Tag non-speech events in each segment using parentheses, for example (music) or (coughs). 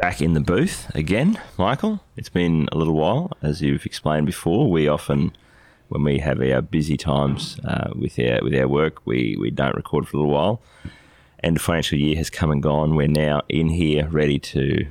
Back in the booth again, Michael. It's been a little while, as you've explained before. We often, when we have our busy times uh, with our with our work, we we don't record for a little while. And the financial year has come and gone. We're now in here, ready to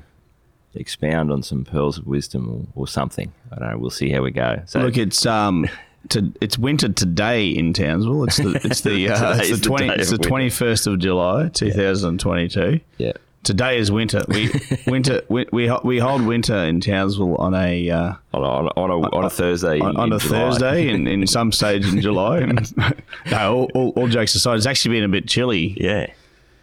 expound on some pearls of wisdom or, or something. I don't know. We'll see how we go. So Look, it's um, to, it's winter today in Townsville. It's the it's the (laughs) uh, it's the twenty it's the twenty first of July, two thousand twenty two. yeah, Today is winter. We (laughs) winter we, we we hold winter in Townsville on a uh, on a, on a, on a, on a Thursday. on, in- on a July. Thursday in, in (laughs) some stage in July. (laughs) And, no, all, all, all jokes aside, it's actually been a bit chilly. Yeah.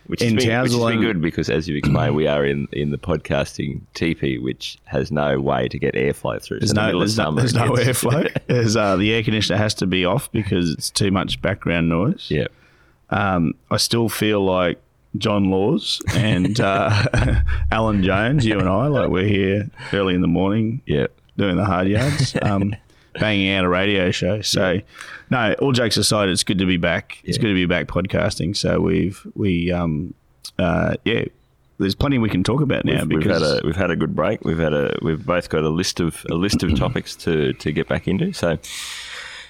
Which In been, which has Townsville been good because, as you explained, we are in, in the podcasting teepee, which has no way to get airflow through. There's So the no, of there's no, there's no airflow. There's, uh, the air conditioner has to be off because it's too much background noise. yeah. Um, I still feel like John Laws and uh, (laughs) Alan Jones, you and I, like we're here early in the morning Yeah. doing the hard yards, um, (laughs) banging out a radio show. So, no, all jokes aside, it's good to be back. It's Yeah. good to be back podcasting. So we've we um, uh, yeah, there's plenty we can talk about now We've, we've because had a we've had a good break. We've had a we've both got a list of a list of topics to, to get back into. So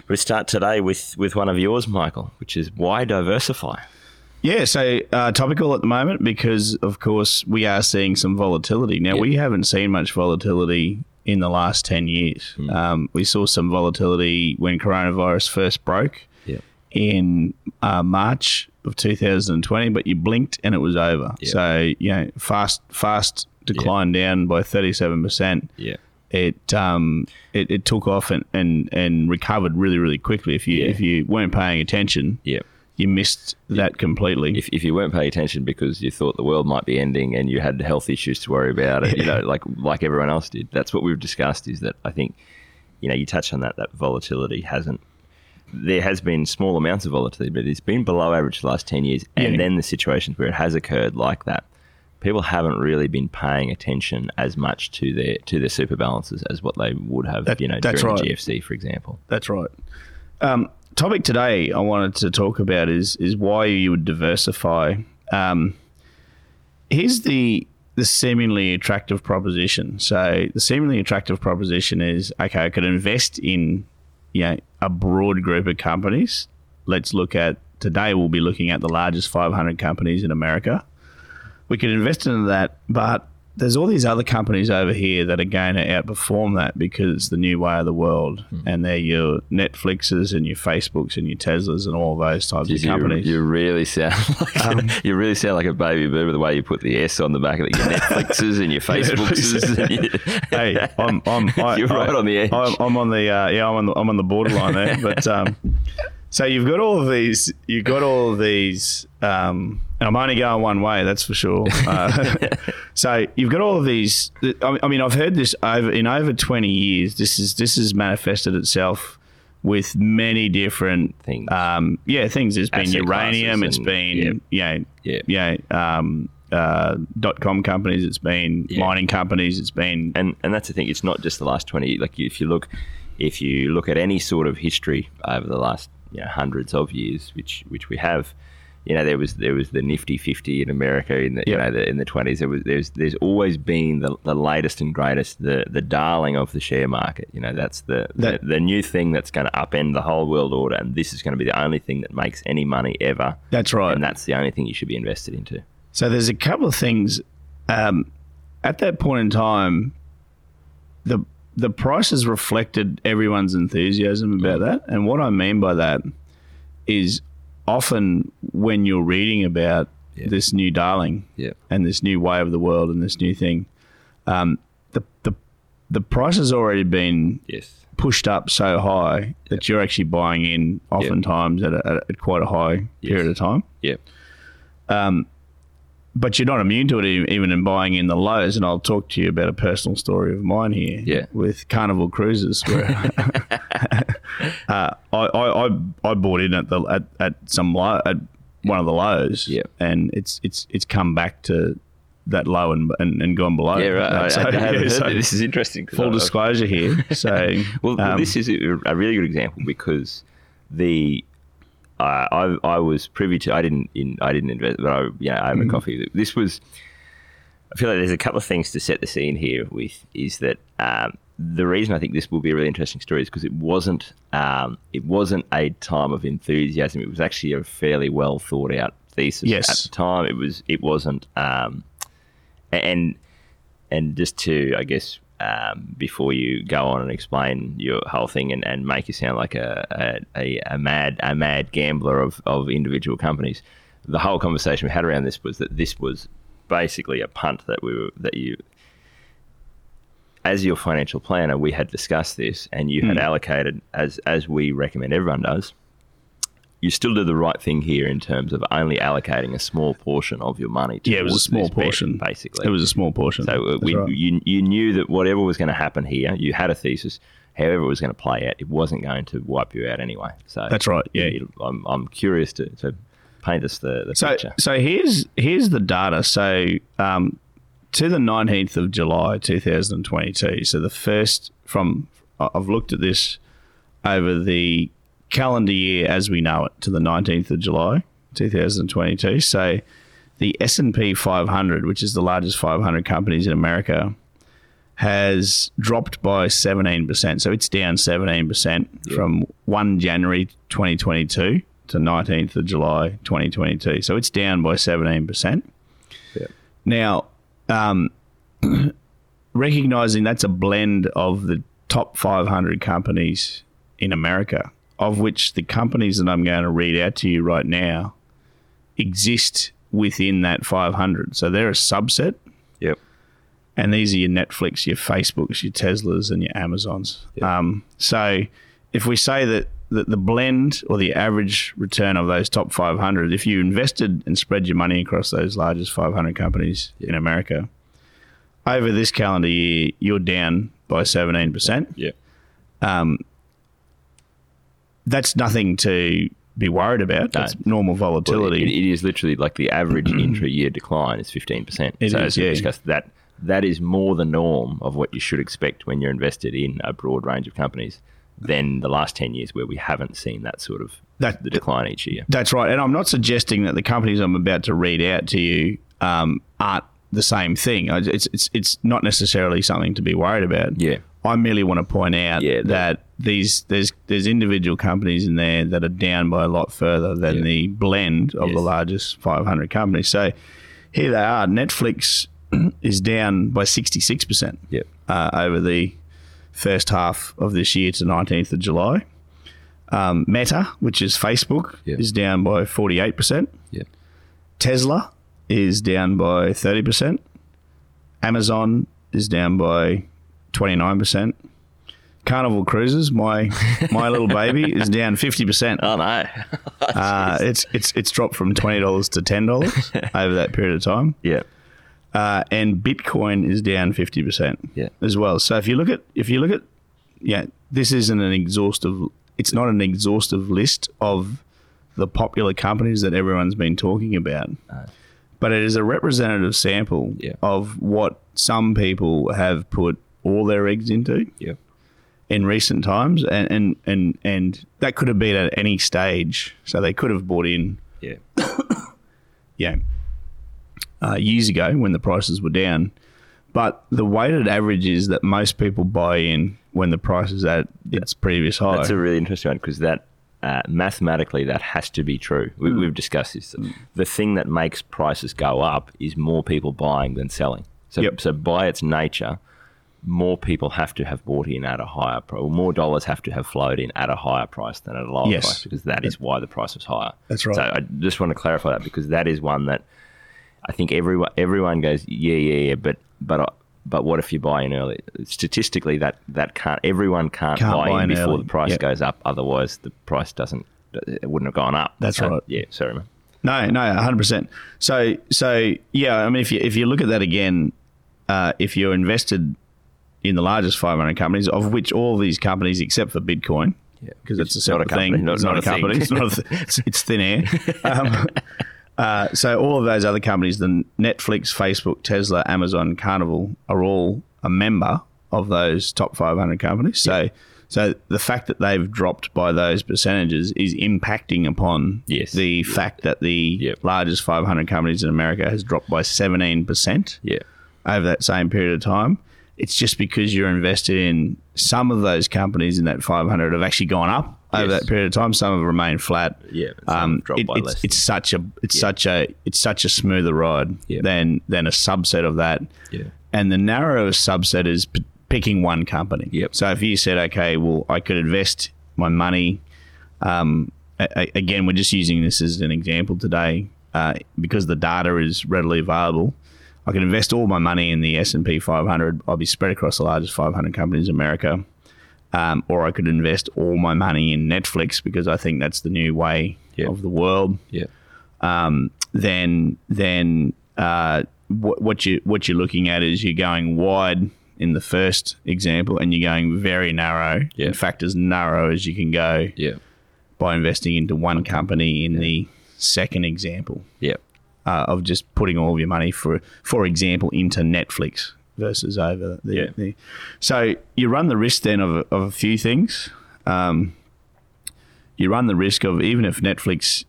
we start today with, with one of yours, Michael, which is why diversify. Yeah, so uh, topical at the moment because, of course, we are seeing some volatility. Now, Yeah. we haven't seen much volatility in the last 10 years. Hmm. Um, we saw some volatility when coronavirus first broke Yeah. in uh, March of 2020, but you blinked and it was over. Yeah. So, you know, fast, fast decline down by 37%. Yeah. It, um, it it took off and, and, and recovered really really quickly. If you Yeah. if you weren't paying attention, Yeah. You missed that completely. If, if you weren't paying attention because you thought the world might be ending and you had health issues to worry about, and, you know, like like everyone else did, that's what we've discussed. Is that I think, you know, you touched on that that volatility hasn't. There has been small amounts of volatility, but it's been below average the last ten years. And Yeah. then the situations where it has occurred like that, people haven't really been paying attention as much to their to their super balances as what they would have, That- you know, during right. the GFC, for example. That's right. Um, topic today I wanted to talk about is is why you would diversify. Um, here's the the seemingly attractive proposition. So the seemingly attractive proposition is okay. I could invest in you know a broad group of companies. Let's look at today. We'll be looking at the largest 500 companies in America. We could invest into that, but there's all these other companies over here that are going to outperform that because it's the new way of the world, and they're your Netflixes and your Facebooks and your Teslas and all those types Jeez, of companies. you really sound (laughs) like Um, you really sound like a baby boomer the way you put the S on the back of the, your (laughs) Netflixes and your Facebookses. and your- hey, I'm, I'm, (laughs) I, You're right I- on the edge. I'm, I'm on the, uh, yeah, I'm on the, I'm on the borderline there. But um, so you've got all of these, you've got all of these. Um, and I'm only going one way, that's for sure. (laughs) Uh, so you've got all of these. I I mean, I've heard this over in over 20 years. This is this has manifested itself with many different Things. Um, yeah, things. It's been Asset uranium. It's and- been yeah. you Yeah. yeah, um, uh, dot com companies. It's been Yeah. mining companies. It's been and and that's the thing. It's not just the last twenty. Like if you look, if you look at any sort of history over the last you know, hundreds of years, which which we have. You know, there was there was the Nifty Fifty in America in the you know the, in the twenties. There was there's there's always been the, the latest and greatest, the the darling of the share market. You know, that's the That- the, the new thing that's going to upend the whole world order, and this is going to be the only thing that makes any money ever. That's right. and that's the only thing you should be invested into. So there's a couple of things. Um, at that point in time, the the prices reflected everyone's enthusiasm about that, and what I mean by that is often when you're reading about Yeah. this new darling Yeah, and this new way of the world and this new thing, um, the the the price has already been yes, pushed up so high that you're actually buying in oftentimes at, a, at quite a high period of time. yeah, but you're not immune to it even in buying in the lows. And I'll talk to you about a personal story of mine here. Yeah. With Carnival Cruises, where (laughs) (laughs) uh, I, I, I I bought in at the at, at some low at one of the lows. Yeah. And it's it's it's come back to that low and and, and gone below. Yeah, right. I, So, I haven't yeah, heard so. (laughs) This is interesting. full I- disclosure here. So Well, well, um, this is a really good example because the uh, I I was privy to I didn't in I didn't invest, but I you know I have Mm-hmm. a coffee. This was I feel like there's a couple of things to set the scene here with is that um, the reason I think this will be a really interesting story is because it wasn't um, it wasn't a time of enthusiasm. It was actually a fairly well thought out thesis Yes. at the time. It was it wasn't um, and and just to I guess um, before you go on and explain your whole thing and, and make you sound like a, a, a, a mad a mad gambler of, of individual companies, the whole conversation we had around this was that this was basically a punt that we were that you as your financial planner we had discussed this and you had allocated as as we recommend everyone does you still do the right thing here in terms of only allocating a small portion of your money To yeah, it was a small this bet, portion. basically it was a small portion. so uh, we, right. you, you knew that whatever was going to happen here, you had a thesis. However, it was going to play out, it wasn't going to wipe you out anyway. So That's right, yeah. I'm, I'm curious to, to paint us the, the So, picture. so here's here's the data. So, um, to the nineteenth of July, two thousand twenty-two. So the first from I've looked at this over the calendar year as we know it to the nineteenth of July, two thousand twenty-two. So, the S and P five hundred, which is the largest five hundred companies in America, has dropped by 17%. So it's down 17% from 1 January 2022 to 19th of July 2022. So it's down by 17%. Yeah. Now, um, (clears throat) recognizing that's a blend of the top 500 companies in America, of which the companies that I'm going to read out to you right now exist within that 500. So they're a subset Yep. and these are your Netflix, your Facebooks, your Teslas, and your Amazons. Um, so if we say that, that the blend or the average return of those top 500, if you invested and spread your money across those largest 500 companies in America, over this calendar year, you're down by 17%. Yeah. That's nothing to be worried about. That's normal Well, volatility. it- it is literally like the average (clears throat) intra-year decline is 15%. So is, as we discussed, that that is more the norm of what you should expect when you're invested in a broad range of companies than the last 10 years where we haven't seen that sort of That- the decline each year. That's right. And I'm not suggesting that the companies I'm about to read out to you um, aren't the same thing. It's, it's, it's not necessarily something to be worried about. Yeah. I merely want to point out Yeah, that- that these there's there's individual companies in there that are down by a lot further than Yeah. the blend of the largest 500 companies. So here they are. Netflix (clears throat) is down by 66% Yep. uh, over the first half of this year to 19th of July. Um, Meta, which is Facebook, Yeah. is down by 48%. Yep. Tesla is down by 30%. Amazon is down by 29%. Carnival Cruises, my my little baby, (laughs) is down 50%. Oh, no. (laughs) Uh, it's it's it's dropped from twenty dollars to ten dollars (laughs) over that period of time, yeah. uh, and Bitcoin is down fifty percent Yeah. as well. So if you look at if you look at yeah, this isn't an exhaustive. It's not an exhaustive list of the popular companies that everyone's been talking about, but it is a representative sample Yeah. of what some people have put all their eggs into Yep. In recent times, and and and and that could have been at any stage. So they could have bought in, Yeah. (coughs) yeah, uh, years ago when the prices were down. But the weighted average is that most people buy in when the price is at its previous high. That's a really interesting one because that uh, mathematically that has to be true. We, Mm. We've discussed this. The thing that makes prices go up is more people buying than selling. So, Yep. so by its nature, more people have to have bought in at a higher price. Or more dollars have to have flowed in at a higher price than at a lower Yes. price because that is why the price was higher. That's right. So I just want to clarify that because that is one that I think everyone everyone goes yeah yeah yeah but but but what if you buy in early? Statistically, that that can't everyone can't, Can't buy, buy in in before the price Yep. goes up. Otherwise, the price doesn't it wouldn't have gone up. That's So, right. Yeah, sorry, man. No, no, hundred percent. So, so yeah, I mean, if you if you look at that again, uh, if you're invested in the largest 500 companies, of which all these companies, except for Bitcoin, Yeah. because it's a It's not a separate thing, not- it's not, not a company, it's, not th- (laughs) it's, it's thin air. Um, uh, so all of those other companies, the Netflix, Facebook, Tesla, Amazon, Carnival, are all a member of those top 500 companies. So, so the fact that they've dropped by those percentages is impacting upon Yes. the fact that the Yep. largest 500 companies in America has dropped by 17% Yeah. over that same period of time. It's just because you're invested in some of those companies in that 500 have actually gone up over Yes. that period of time. Some have remained flat. Yeah, um, it- by it's, less it's such a it's such a it's such a smoother ride Yeah. than than a subset of that. Yeah. And the narrowest subset is p- picking one company. Yep. So if you said, okay, well, I could invest my money. Um, a- again, we're just using this as an example today uh, because the data is readily available. I can invest all my money in the S and P 500. I'll be spread across the largest 500 companies in America, um, or I could invest all my money in Netflix because I think that's the new way of the world Yeah. um, then then uh, what, what you what you're looking at is you're going wide in the first example, and you're going very narrow. Yeah. In fact, as narrow as you can go Yeah. by investing into one company in the second example Yeah. Uh, of just putting all of your money for for example into Netflix versus over the, Yeah. the so you run the risk then of, of a few things. Um, you run the risk of even if Netflix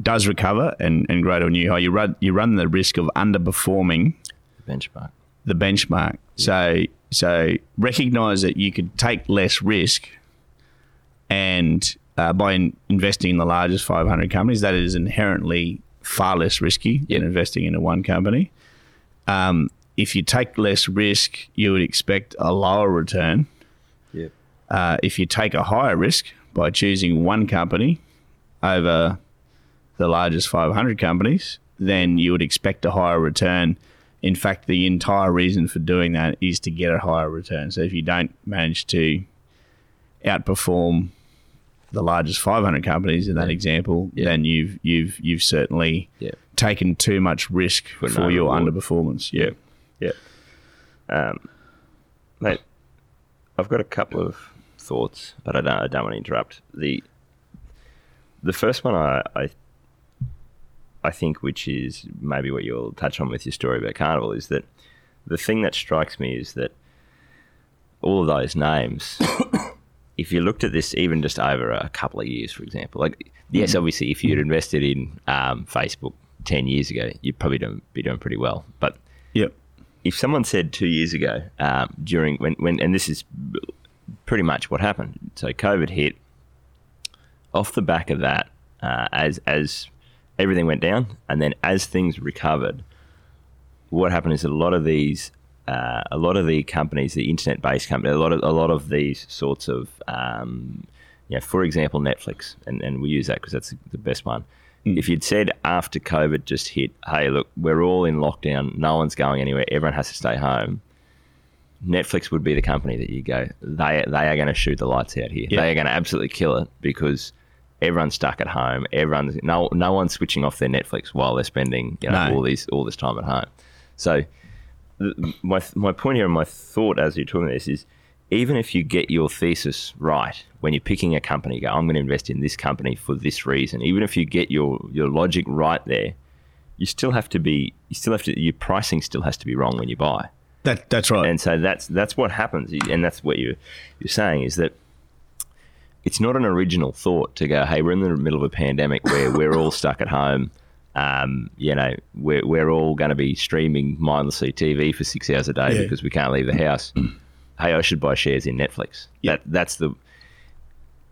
does recover and, and grow to a new high, you run you run the risk of underperforming the Benchmark. the benchmark. So so recognize that you could take less risk, and uh, by in- investing in the largest 500 companies, that is inherently far less risky Yep. than investing into one company. Um, if you take less risk, you would expect a lower return. Yeah. Uh, if you take a higher risk by choosing one company over the largest 500 companies, then you would expect a higher return. In fact, the entire reason for doing that is to get a higher return. So if you don't manage to outperform the largest 500 companies in that example, Yeah. then you've you've you've certainly Yeah. taken too much risk for, no your reward. underperformance. Yeah. Yeah. Um, mate, I've got a couple of thoughts, but I don't, I don't want to interrupt. The the first one I, I I think, which is maybe what you'll touch on with your story about Carnival, is that the thing that strikes me is that all of those names, (coughs) if you looked at this even just over a couple of years, for example, like yes, obviously, if you'd invested in um, Facebook ten years ago, you'd probably don't be doing pretty well, but Yep. if someone said two years ago um, during when, when and this is pretty much what happened. So covid hit. Off the back of that uh, as as everything went down and then as things recovered what happened is a lot of these uh, a lot of the companies the internet based companies a lot of a lot of these sorts of um, you know, for example netflix and, and we use that because that's the best one if you'd said after COVID just hit, hey, look, we're all in lockdown, no one's going anywhere, everyone has to stay home, Netflix would be the company that you go, they, they are going to shoot the lights out here. They are going to absolutely kill it because everyone's stuck at home. Everyone's no no one's switching off their Netflix while they're spending you know, No. all these all this time at home. So my my point here and my thought as you're talking this is even if you get your thesis right when you're picking a company, you go, I'm going to invest in this company for this reason. Even if you get your your logic right there, you still have to be you still have to your pricing still has to be wrong when you buy. That that's right. And so that's that's what happens, and that's what you you're saying is that it's not an original thought to go, hey, we're in the middle of a pandemic where we're all stuck at home. Um, you know, we're we're all going to be streaming mindlessly TV for six hours a day Yeah. because we can't leave the house. (clears throat) hey, I should buy shares in Netflix. Yeah. That that's the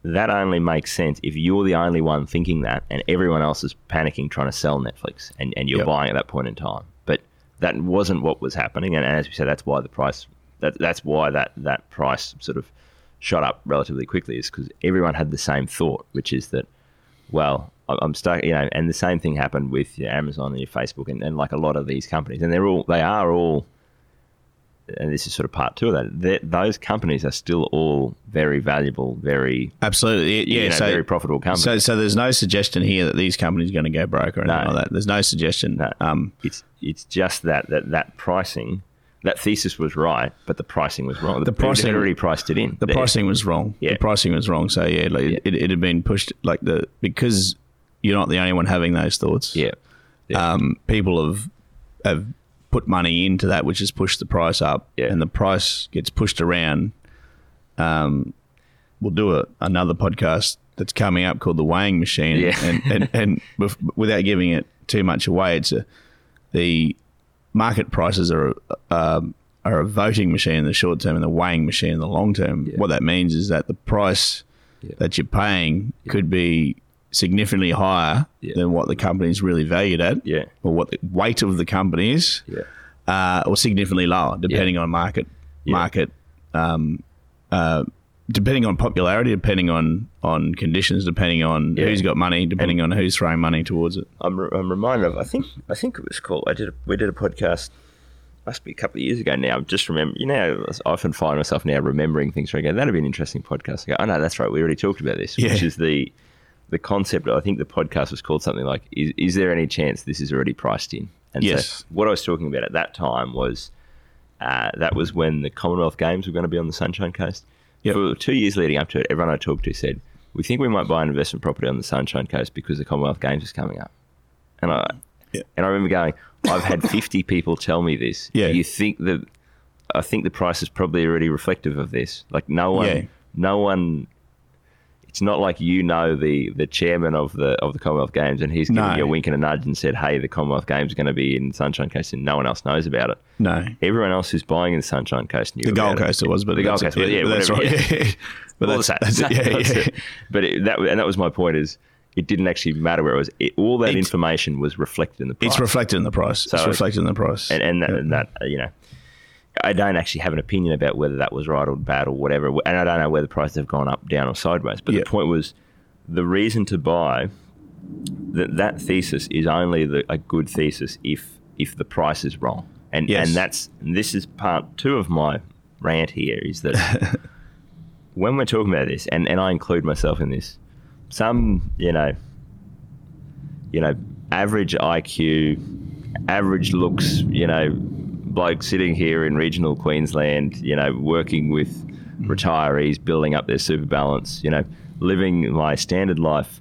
that only makes sense if you're the only one thinking that and everyone else is panicking trying to sell Netflix and, and you're Yep. buying at that point in time. But that wasn't what was happening and, as we said, that's why the price that that's why that, that price sort of shot up relatively quickly is because everyone had the same thought, which is that, well, I'm stuck, you know, and the same thing happened with your Amazon and your Facebook and, and like a lot of these companies, and they're all they are all and this is sort of part two of that. that those companies are still all very valuable, very Absolutely, yeah. you know, so, very profitable companies. so, so there's no suggestion here that these companies are going to go broke or anything No. like that. There's no suggestion. No, Um, it's it's just that that that pricing, that thesis was right, but the pricing was wrong. The, pricing- had already priced it in. the There. pricing was wrong. Yeah. The pricing was wrong. So yeah, like Yeah. It, it had been pushed like the because you're not the only one having those thoughts. yeah, yeah. um, people have have put money into that, which has pushed the price up, Yeah. and the price gets pushed around. Um, we'll do a, another podcast that's coming up called the weighing machine, Yeah. and, and and (laughs) with, without giving it too much away, it's a the market prices are a, um, are a voting machine in the short term and the weighing machine in the long term. Yeah. What that means is that the price Yeah. that you're paying could be significantly higher Yeah. than what the company is really valued at Yeah. or what the weight of the company is, yeah, uh, or significantly lower, depending on market Yeah. market, um, uh, depending on popularity, depending on on conditions, depending on Yeah. who's got money, depending on who's throwing money towards it. I'm, re- I'm reminded of. I think I think it was called. I did. A, we did a podcast. Must be a couple of years ago now. I'm just remember. You know, I often find myself now remembering things. Where I go, that'd be an interesting podcast. I go, oh no, that's right. We already talked about this. Yeah. Which is the the concept. I think the podcast was called something like, "Is, is there any chance this is already priced in?" And Yes. so what I was talking about at that time was uh, that was when the Commonwealth Games were going to be on the Sunshine Coast. Yep. For two years leading up to it, everyone I talked to said, "We think we might buy an investment property on the Sunshine Coast because the Commonwealth Games is coming up." And I Yeah. and I remember going, "I've had fifty (laughs) people tell me this. Yeah. you think that? I think the price is probably already reflective of this. Like no one, Yeah. no one." It's not like you know the, the chairman of the of the Commonwealth Games and he's giving No. you a wink and a nudge and said, "Hey, the Commonwealth Games are going to be in Sunshine Coast," and no one else knows about it No, everyone else who's buying in the Sunshine Coast knew the Gold about it. Coast it was, but The Gold Coast, yeah, but that's right. yeah. (laughs) but All that's, the (laughs) that's it. Yeah, That's yeah. it. But it, that and that was my point is it didn't actually matter where it was. It, all that It's- information was reflected in the price. It's reflected in the price. it's So- reflected in the price. and and that, and that you know. I don't actually have an opinion about whether that was right or bad or whatever, and I don't know whether prices have gone up, down, or sideways. But Yeah. the point was, the reason to buy that that thesis is only the, a good thesis if if the price is wrong, and Yes. and that's and this is part two of my rant here is that (laughs) when we're talking about this, and, and I include myself in this, some you know, you know, average IQ, average looks, you know, bloke sitting here in regional Queensland, you know, working with mm. retirees, building up their super balance, you know, living my standard life.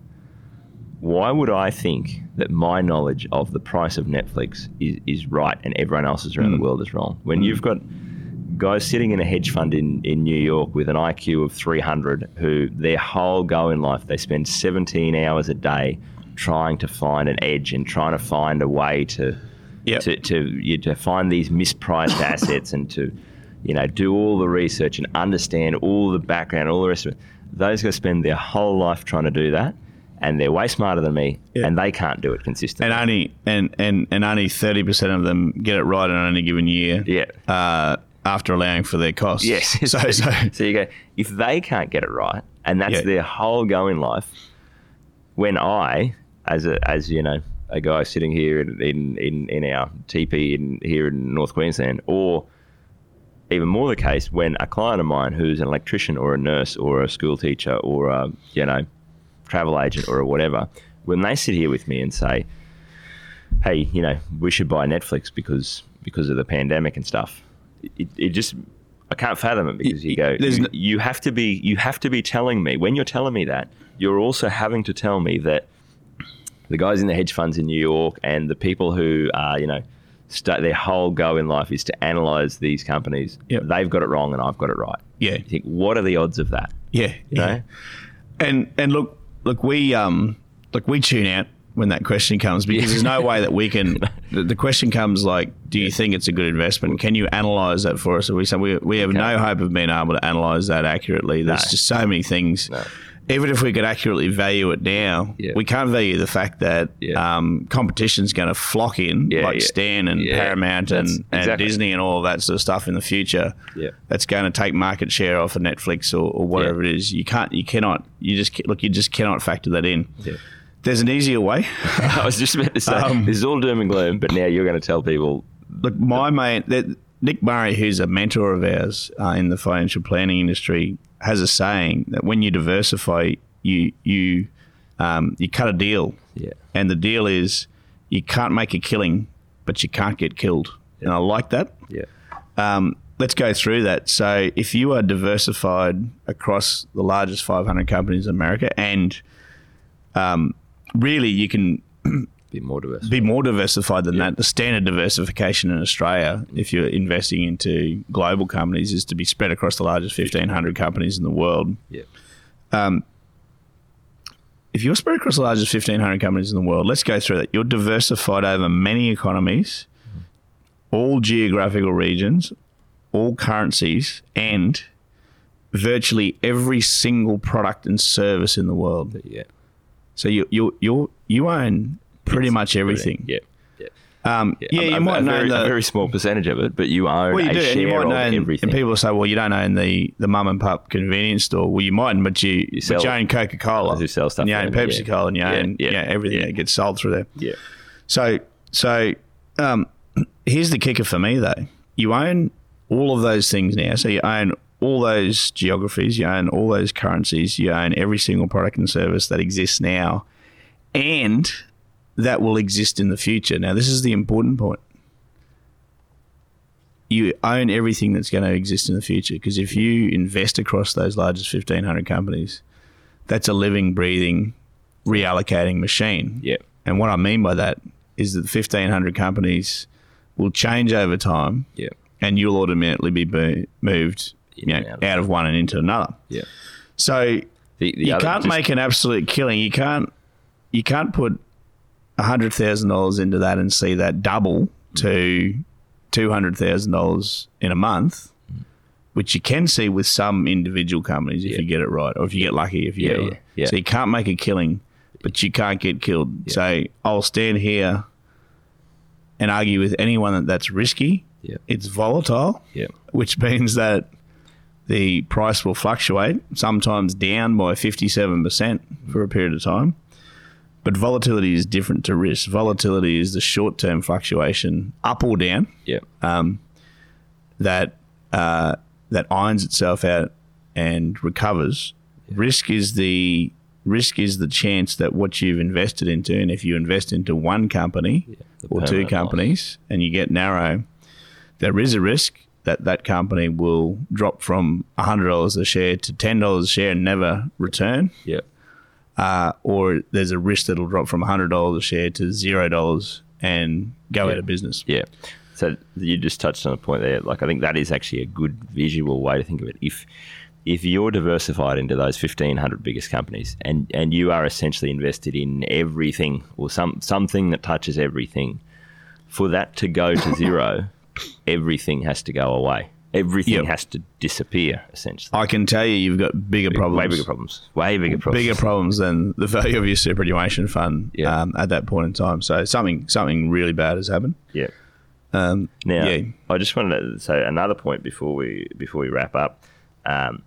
Why would I think that my knowledge of the price of Netflix is, is right and everyone else's around the mm. world is wrong? When mm. you've got guys sitting in a hedge fund in, in New York with an IQ of 300 who their whole go in life, they spend 17 hours a day trying to find an edge and trying to find a way to Yep. to to, you, to find these mispriced (coughs) assets and to you know do all the research and understand all the background, all the rest of it. Those guys spend their whole life trying to do that, and they're way smarter than me, Yeah. and they can't do it consistently. and only and, and, and only thirty percent of them get it right in any given year. yeah. Uh, after allowing for their costs. Yes. (laughs) So so (laughs) So you go, if they can't get it right, and that's Yeah. their whole go in life, when I, as a as you know, a guy sitting here in in, in, in our TP in here in North Queensland, or even more the case when a client of mine who's an electrician or a nurse or a school teacher or a you know travel agent or whatever, when they sit here with me and say, "Hey, you know, we should buy Netflix because because of the pandemic and stuff," it, it just I can't fathom it because you go, you, no- you have to be you have to be telling me when you're telling me that you're also having to tell me that the guys in the hedge funds in New York and the people who are you know st- their whole go in life is to analyze these companies. Yep. They've got it wrong and I've got it right. yeah, You think what are the odds of that? yeah, You yeah. know? And and look look we um look we tune out when that question comes because there's no way that we can. (laughs) The, the question comes like, do you think it's a good investment? Can you analyze that for us? And we say we we have no hope of being able to analyze that accurately. There's No. just so many things. No. Even if we could accurately value it now, Yeah. we can't value the fact that Yeah. um, competition's going to flock in, Yeah, like. Stan and. Paramount and, and exactly. Disney and all that sort of stuff in the future. Yeah. That's going to take market share off of Netflix or, or whatever it is. You can't, you cannot, you just look, you just cannot factor that in. There's an easier way. (laughs) I was just about to say Um, this is all doom and gloom, but now you're going to tell people Look, my main that Nick Murray, who's a mentor of ours uh, in the financial planning industry, has a saying that when you diversify, you you um, you cut a deal, Yeah. and the deal is you can't make a killing, but you can't get killed. And I like that. Yeah. Um, let's go through that. So, if you are diversified across the largest 500 companies in America, and um, really you can Be more diverse. be more diversified than that. The standard diversification in Australia, if you're investing into global companies, is to be spread across the largest 1,500 companies in the world. yeah. Um, if you're spread across the largest 1,500 companies in the world, let's go through that. You're diversified over many economies, all geographical regions, all currencies, and virtually every single product and service in the world. Yeah. So you you you you own pretty much everything. Yeah. Yeah. Um, yeah, A- you a, might a know very, the, a very small percentage of it, but you own Well, you a do, share and you might of know, everything. and people say, "Well, you don't own the the mum and pup convenience store." Well, you mightn't, but you you, sell- but you own Coca Cola, who sell stuff and you own Pepsi yeah. Cola, and you Yeah, own yeah, yeah, everything yeah. that gets sold through there. yeah. So, so um, here's the kicker for me though: you own all of those things now. So you own all those geographies, you own all those currencies, you own every single product and service that exists now, and that will exist in the future. Now, this is the important point. You own everything that's going to exist in the future because if you invest across those largest 1,500 companies, that's a living, breathing, reallocating machine. Yeah. And what I mean by that is that the 1,500 companies will change over time Yeah. and you'll automatically be bo- moved you know, out of- out of one and into another. Yeah. So The, the you can't just- make an absolute killing. You can't you can't put hundred thousand dollars into that and see that double to two hundred thousand dollars in a month, which you can see with some individual companies if Yeah. you get it right, or if you get lucky if you Yeah, yeah, yeah. So you can't make a killing, but you can't get killed. So I'll stand here and argue with anyone that that's risky. Yeah. It's volatile which means that the price will fluctuate, sometimes down by 57% for a period of time. But volatility is different to risk. Volatility is the short term fluctuation, up or down, Yeah. Um, that uh, that irons itself out and recovers. Risk is the risk is the chance that what you've invested into, and if you invest into one company the or two permanent loss. companies and you get narrow, there is a risk that that company will drop from hundred dollars a share to ten dollars a share and never return, Yeah. Uh, or there's a risk that it'll drop from hundred dollars a share to zero dollars and go Yeah. out of business. Yeah. So you just touched on a point there. Like I think that is actually a good visual way to think of it. If if you're diversified into those fifteen hundred biggest companies and, and you are essentially invested in everything or some something that touches everything, for that to go to zero, everything has to go away. Everything Yep. has to disappear, essentially. I can tell you, you've got bigger problems. Way bigger problems. Way bigger problems. bigger problems than the value of your superannuation fund Yeah. um, at that point in time. So something something really bad has happened. Yeah. Um, Now, Yeah. I just wanted to say another point before we before we wrap up. Um,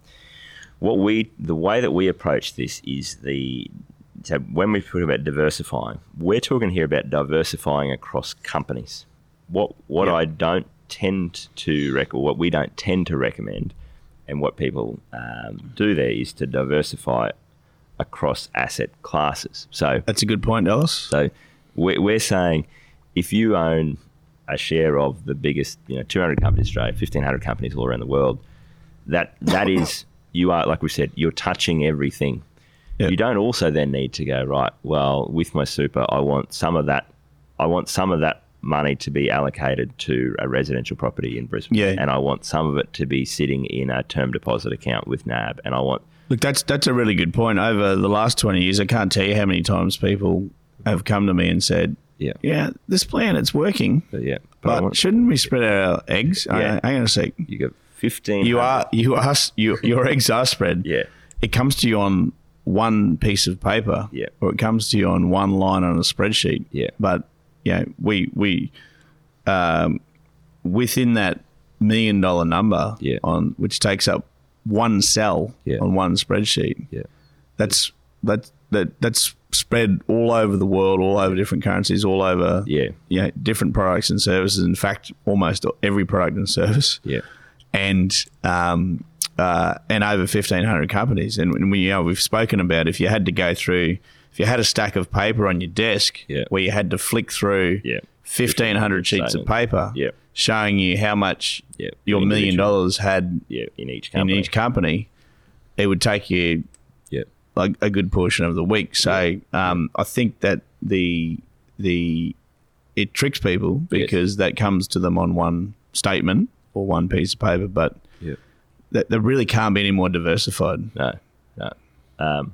what we the way that we approach this is the so when we talk about diversifying, we're talking here about diversifying across companies. What what Yeah. I don't tend to rec- or what we don't tend to recommend, and what people um, do there is to diversify across asset classes. So that's a good point, Dallas. so we're, we're saying if you own a share of the biggest, you know, 200 companies in Australia, 1,500 companies all around the world, that that is, (coughs) you are, like we said, you're touching everything. Yeah. You don't also then need to go, right, well, with my super, I want some of that, I want some of that money to be allocated to a residential property in Brisbane. Yeah. And I want some of it to be sitting in a term deposit account with NAB. And I want, Look, that's that's a really good point. Over the last twenty years, I can't tell you how many times people have come to me and said, yeah, "Yeah, this plan it's working, but yeah, but, but want, shouldn't we spread our eggs?" Yeah. Uh, hang on a sec. you got 15. You are you are you, your eggs are spread. Yeah. It comes to you on one piece of paper. Yeah. Or it comes to you on one line on a spreadsheet. Yeah. But you know, we we um, within that million dollar number Yeah. on which takes up one cell Yeah. on one spreadsheet. Yeah. That's that's that that's spread all over the world, all over different currencies, all over Yeah. you know, different products and services. In fact, almost every product and service. Yeah. and um, uh, and over fifteen hundred companies. And we, you know, we've spoken about if you had to go through, if you had a stack of paper on your desk Yeah. where you had to flick through Yeah. fifteen hundred sheets of paper, Yeah. showing you how much your million dollars had. In each in company. each company, it would take you Yeah. like a good portion of the week. So um, I think that the the it tricks people because that comes to them on one statement or one piece of paper, but they really can't be any more diversified. No, no. Um,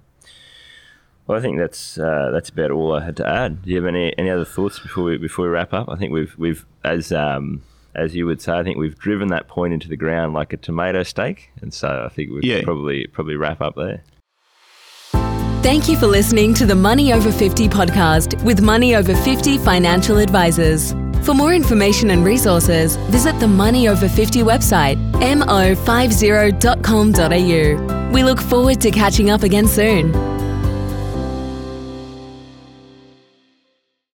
well, I think that's uh, that's about all I had to add. Do you have any any other thoughts before we before we wrap up? I think we've we've as um, as you would say, I think we've driven that point into the ground like a tomato stake, and so I think we Yeah. probably probably wrap up there. Thank you for listening to the Money Over 50 podcast with Money Over 50 financial advisors. For more information and resources, visit the Money Over 50 website, mo50.com.au. We look forward to catching up again soon.